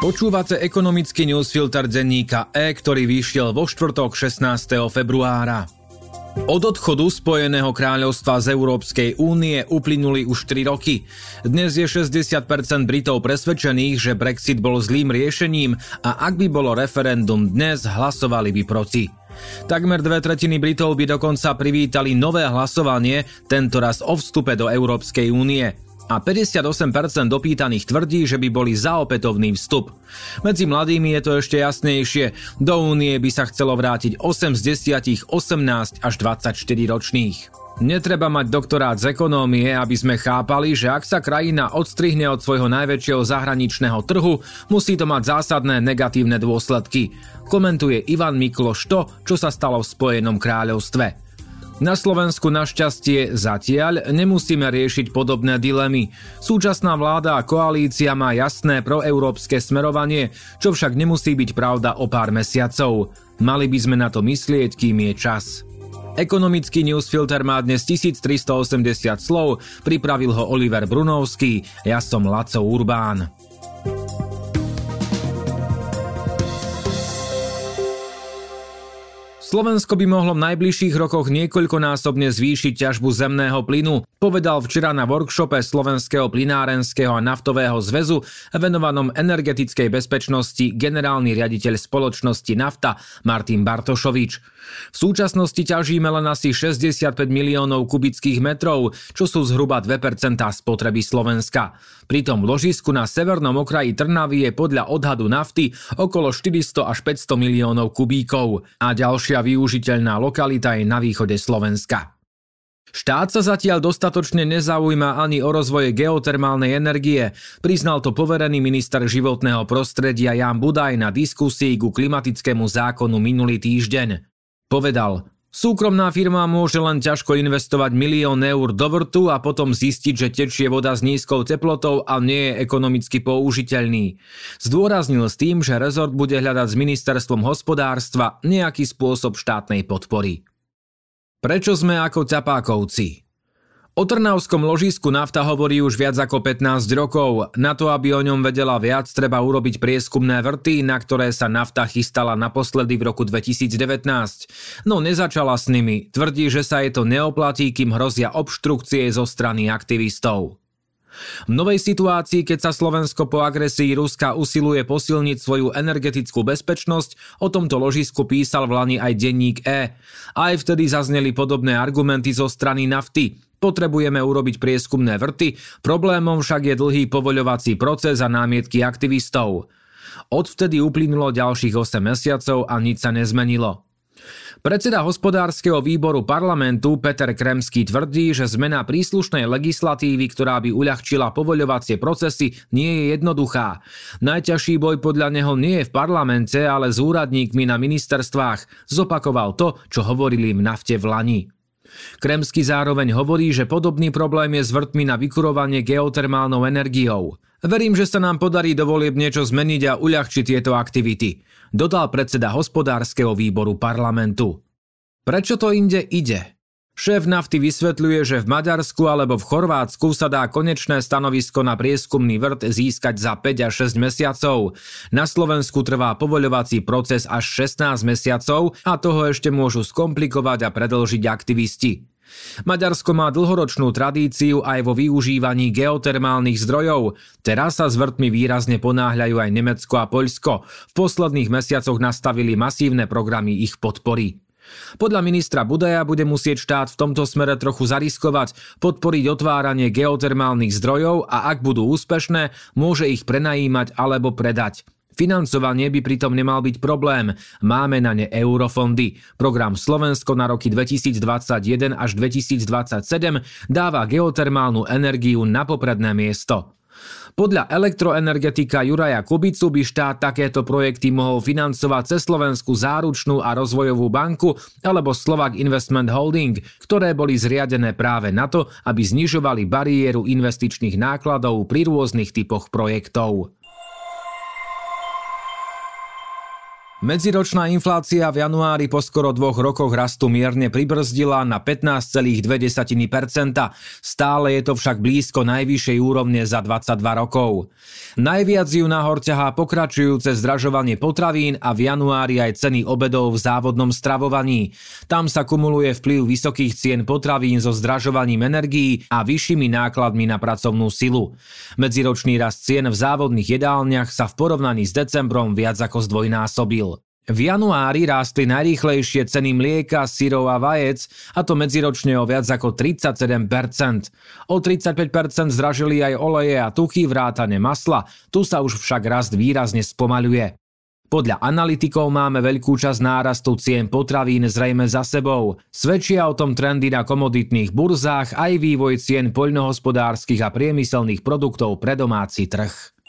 Počúvate ekonomický newsfilter denníka E, ktorý vyšiel vo štvrtok 16. februára. Od odchodu Spojeného kráľovstva z Európskej únie uplynuli už 3 roky. Dnes je 60% Britov presvedčených, že Brexit bol zlým riešením a ak by bolo referendum dnes, hlasovali by proti. Takmer dve tretiny Britov by dokonca privítali nové hlasovanie, tentoraz o vstupe do Európskej únie a 58% dopýtaných tvrdí, že by boli za opätovný vstup. Medzi mladými je to ešte jasnejšie. Do únie by sa chcelo vrátiť 8 z 10 18 až 24 ročných. Netreba mať doktorát z ekonómie, aby sme chápali, že ak sa krajina odstrihne od svojho najväčšieho zahraničného trhu, musí to mať zásadné negatívne dôsledky. Komentuje Ivan Mikloš to, čo sa stalo v Spojenom kráľovstve. Na Slovensku našťastie zatiaľ nemusíme riešiť podobné dilemy. Súčasná vláda a koalícia má jasné proeurópske smerovanie, čo však nemusí byť pravda o pár mesiacov. Mali by sme na to myslieť, kým je čas. Ekonomický newsfilter má dnes 1380 slov, pripravil ho Oliver Brunovský, ja som Laco Urbán. Slovensko by mohlo v najbližších rokoch niekoľkonásobne zvýšiť ťažbu zemného plynu, povedal včera na workshope Slovenského plinárenského a naftového zväzu venovanom energetickej bezpečnosti generálny riaditeľ spoločnosti Nafta Martin Bartošovič. V súčasnosti ťažíme len asi 65 miliónov kubických metrov, čo sú zhruba 2% spotreby Slovenska. Pritom v ložisku na severnom okraji Trnavy je podľa odhadu nafty okolo 400 až 500 miliónov kubíkov a ďalšia využiteľná lokalita je na východe Slovenska. Štát sa zatiaľ dostatočne nezaujíma ani o rozvoje geotermálnej energie, priznal to poverený minister životného prostredia Jan Budaj na diskusii ku klimatickému zákonu minulý týždeň. Povedal, Súkromná firma môže len ťažko investovať milión eur do vrtu a potom zistiť, že tečie voda s nízkou teplotou a nie je ekonomicky použiteľný. Zdôraznil s tým, že rezort bude hľadať s ministerstvom hospodárstva nejaký spôsob štátnej podpory. Prečo sme ako ťapákovci? O Trnavskom ložisku nafta hovorí už viac ako 15 rokov. Na to, aby o ňom vedela viac, treba urobiť prieskumné vrty, na ktoré sa nafta chystala naposledy v roku 2019. No nezačala s nimi. Tvrdí, že sa jej to neoplatí, kým hrozia obštrukcie zo strany aktivistov. V novej situácii, keď sa Slovensko po agresii Ruska usiluje posilniť svoju energetickú bezpečnosť, o tomto ložisku písal v Lani aj denník E. Aj vtedy zazneli podobné argumenty zo strany nafty. Potrebujeme urobiť prieskumné vrty, problémom však je dlhý povoľovací proces a námietky aktivistov. Odvtedy uplynulo ďalších 8 mesiacov a nič sa nezmenilo. Predseda hospodárskeho výboru parlamentu Peter Kremský tvrdí, že zmena príslušnej legislatívy, ktorá by uľahčila povoľovacie procesy, nie je jednoduchá. Najťažší boj podľa neho nie je v parlamente, ale s úradníkmi na ministerstvách. Zopakoval to, čo hovorili im nafte v Lani. Kremsky zároveň hovorí, že podobný problém je s vrtmi na vykurovanie geotermálnou energiou. Verím, že sa nám podarí dovolieb niečo zmeniť a uľahčiť tieto aktivity, dodal predseda hospodárskeho výboru parlamentu. Prečo to inde ide? Šéf nafty vysvetľuje, že v Maďarsku alebo v Chorvátsku sa dá konečné stanovisko na prieskumný vrt získať za 5 až 6 mesiacov. Na Slovensku trvá povoľovací proces až 16 mesiacov a toho ešte môžu skomplikovať a predlžiť aktivisti. Maďarsko má dlhoročnú tradíciu aj vo využívaní geotermálnych zdrojov. Teraz sa s vrtmi výrazne ponáhľajú aj Nemecko a Poľsko. V posledných mesiacoch nastavili masívne programy ich podpory. Podľa ministra Budaja bude musieť štát v tomto smere trochu zariskovať, podporiť otváranie geotermálnych zdrojov a ak budú úspešné, môže ich prenajímať alebo predať. Financovanie by pritom nemal byť problém. Máme na ne eurofondy. Program Slovensko na roky 2021 až 2027 dáva geotermálnu energiu na popredné miesto. Podľa elektroenergetika Juraja Kubicu by štát takéto projekty mohol financovať cez Slovenskú záručnú a rozvojovú banku alebo Slovak Investment Holding, ktoré boli zriadené práve na to, aby znižovali bariéru investičných nákladov pri rôznych typoch projektov. Medziročná inflácia v januári po skoro dvoch rokoch rastu mierne pribrzdila na 15,2%. Stále je to však blízko najvyššej úrovne za 22 rokov. Najviac ju nahor ťahá pokračujúce zdražovanie potravín a v januári aj ceny obedov v závodnom stravovaní. Tam sa kumuluje vplyv vysokých cien potravín so zdražovaním energií a vyššími nákladmi na pracovnú silu. Medziročný rast cien v závodných jedálniach sa v porovnaní s decembrom viac ako zdvojnásobil. V januári rástli najrýchlejšie ceny mlieka, syrov a vajec, a to medziročne o viac ako 37%. O 35% zdražili aj oleje a tuchy vrátane masla, tu sa už však rast výrazne spomaľuje. Podľa analytikov máme veľkú časť nárastu cien potravín zrejme za sebou. Svedčia o tom trendy na komoditných burzách aj vývoj cien poľnohospodárskych a priemyselných produktov pre domáci trh.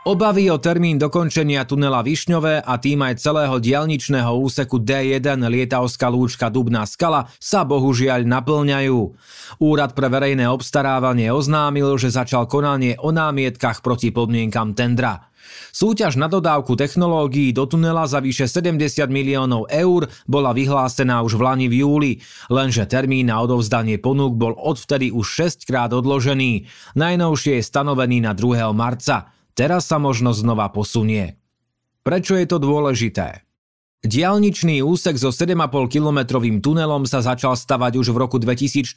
Obavy o termín dokončenia tunela Višňové a tým aj celého dialničného úseku D1 Lietavská lúčka Dubná skala sa bohužiaľ naplňajú. Úrad pre verejné obstarávanie oznámil, že začal konanie o námietkach proti podmienkam tendra. Súťaž na dodávku technológií do tunela za vyše 70 miliónov eur bola vyhlásená už v Lani v júli, lenže termín na odovzdanie ponúk bol odvtedy už 6 krát odložený. Najnovšie je stanovený na 2. marca. Teraz sa možno znova posunie. Prečo je to dôležité? Dialničný úsek so 7,5-kilometrovým tunelom sa začal stavať už v roku 2014.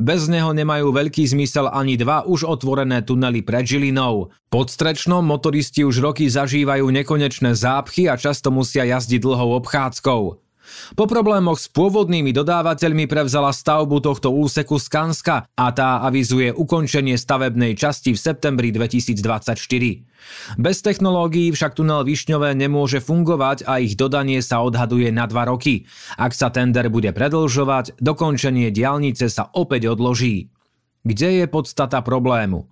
Bez neho nemajú veľký zmysel ani dva už otvorené tunely pred Žilinou. Pod Strečnom motoristi už roky zažívajú nekonečné zápchy a často musia jazdiť dlhou obchádzkou. Po problémoch s pôvodnými dodávateľmi prevzala stavbu tohto úseku Skanska a tá avizuje ukončenie stavebnej časti v septembri 2024. Bez technológií však tunel Višňové nemôže fungovať a ich dodanie sa odhaduje na dva roky. Ak sa tender bude predlžovať, dokončenie diálnice sa opäť odloží. Kde je podstata problému?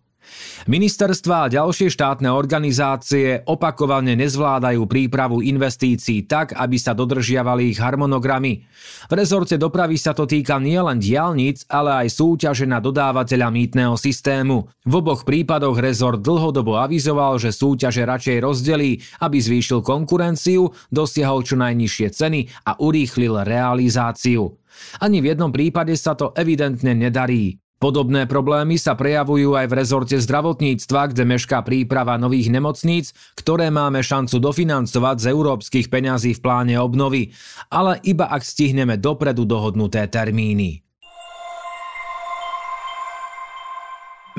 Ministerstva a ďalšie štátne organizácie opakovane nezvládajú prípravu investícií tak, aby sa dodržiavali ich harmonogramy. V rezorte dopravy sa to týka nielen diálnic, ale aj súťaže na dodávateľa mýtneho systému. V oboch prípadoch rezort dlhodobo avizoval, že súťaže radšej rozdelí, aby zvýšil konkurenciu, dosiahol čo najnižšie ceny a urýchlil realizáciu. Ani v jednom prípade sa to evidentne nedarí. Podobné problémy sa prejavujú aj v rezorte zdravotníctva, kde mešká príprava nových nemocníc, ktoré máme šancu dofinancovať z európskych peňazí v pláne obnovy, ale iba ak stihneme dopredu dohodnuté termíny.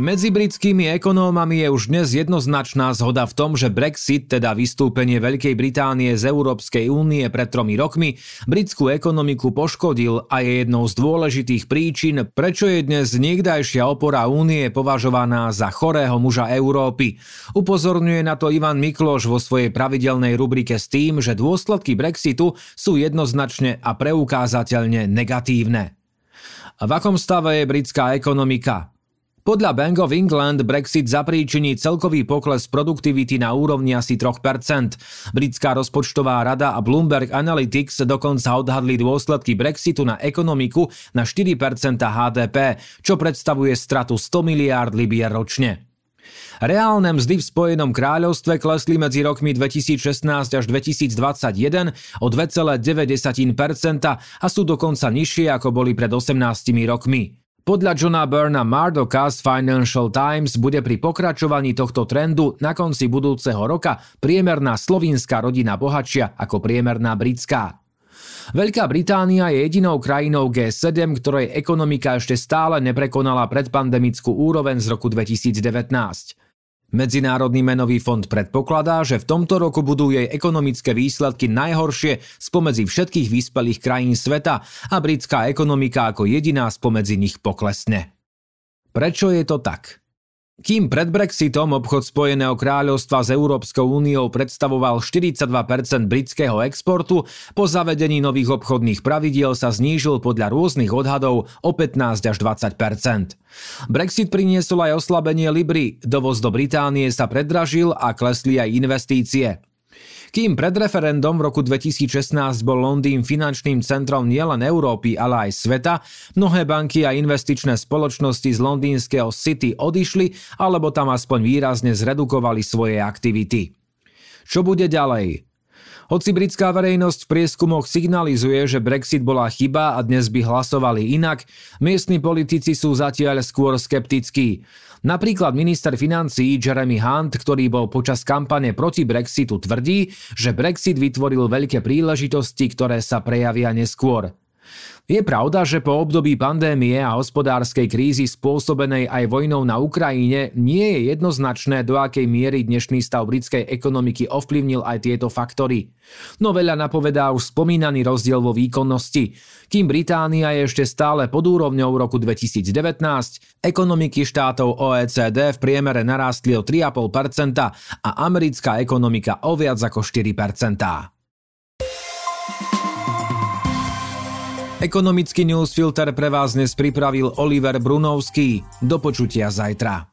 Medzi britskými ekonómami je už dnes jednoznačná zhoda v tom, že Brexit, teda vystúpenie Veľkej Británie z Európskej únie pred tromi rokmi, britskú ekonomiku poškodil a je jednou z dôležitých príčin, prečo je dnes niekdajšia opora únie považovaná za chorého muža Európy. Upozorňuje na to Ivan Mikloš vo svojej pravidelnej rubrike s tým, že dôsledky Brexitu sú jednoznačne a preukázateľne negatívne. V akom stave je britská ekonomika? Podľa Bank of England Brexit zapríčiní celkový pokles produktivity na úrovni asi 3%. Britská rozpočtová rada a Bloomberg Analytics dokonca odhadli dôsledky Brexitu na ekonomiku na 4% HDP, čo predstavuje stratu 100 miliárd libier ročne. Reálne mzdy v Spojenom kráľovstve klesli medzi rokmi 2016 až 2021 o 2,9% a sú dokonca nižšie ako boli pred 18 rokmi. Podľa Johna Burna Mardocka z Financial Times bude pri pokračovaní tohto trendu na konci budúceho roka priemerná slovínska rodina bohatšia ako priemerná britská. Veľká Británia je jedinou krajinou G7, ktorej ekonomika ešte stále neprekonala predpandemickú úroveň z roku 2019. Medzinárodný menový fond predpokladá, že v tomto roku budú jej ekonomické výsledky najhoršie spomedzi všetkých vyspelých krajín sveta a britská ekonomika ako jediná spomedzi nich poklesne. Prečo je to tak? Kým pred Brexitom obchod Spojeného kráľovstva s Európskou úniou predstavoval 42% britského exportu, po zavedení nových obchodných pravidiel sa znížil podľa rôznych odhadov o 15 až 20%. Brexit priniesol aj oslabenie Libry, dovoz do Británie sa predražil a klesli aj investície. Kým pred referendum v roku 2016 bol Londýn finančným centrom nielen Európy, ale aj sveta, mnohé banky a investičné spoločnosti z londýnskeho City odišli alebo tam aspoň výrazne zredukovali svoje aktivity. Čo bude ďalej? Hoci britská verejnosť v prieskumoch signalizuje, že Brexit bola chyba a dnes by hlasovali inak, miestni politici sú zatiaľ skôr skeptickí. Napríklad minister financií Jeremy Hunt, ktorý bol počas kampane proti Brexitu, tvrdí, že Brexit vytvoril veľké príležitosti, ktoré sa prejavia neskôr. Je pravda, že po období pandémie a hospodárskej krízy spôsobenej aj vojnou na Ukrajine nie je jednoznačné, do akej miery dnešný stav britskej ekonomiky ovplyvnil aj tieto faktory. No veľa napovedá už spomínaný rozdiel vo výkonnosti. Kým Británia je ešte stále pod úrovňou roku 2019, ekonomiky štátov OECD v priemere narástli o 3,5% a americká ekonomika o viac ako 4%. Ekonomický newsfilter pre vás dnes pripravil Oliver Brunovský. Do počutia zajtra.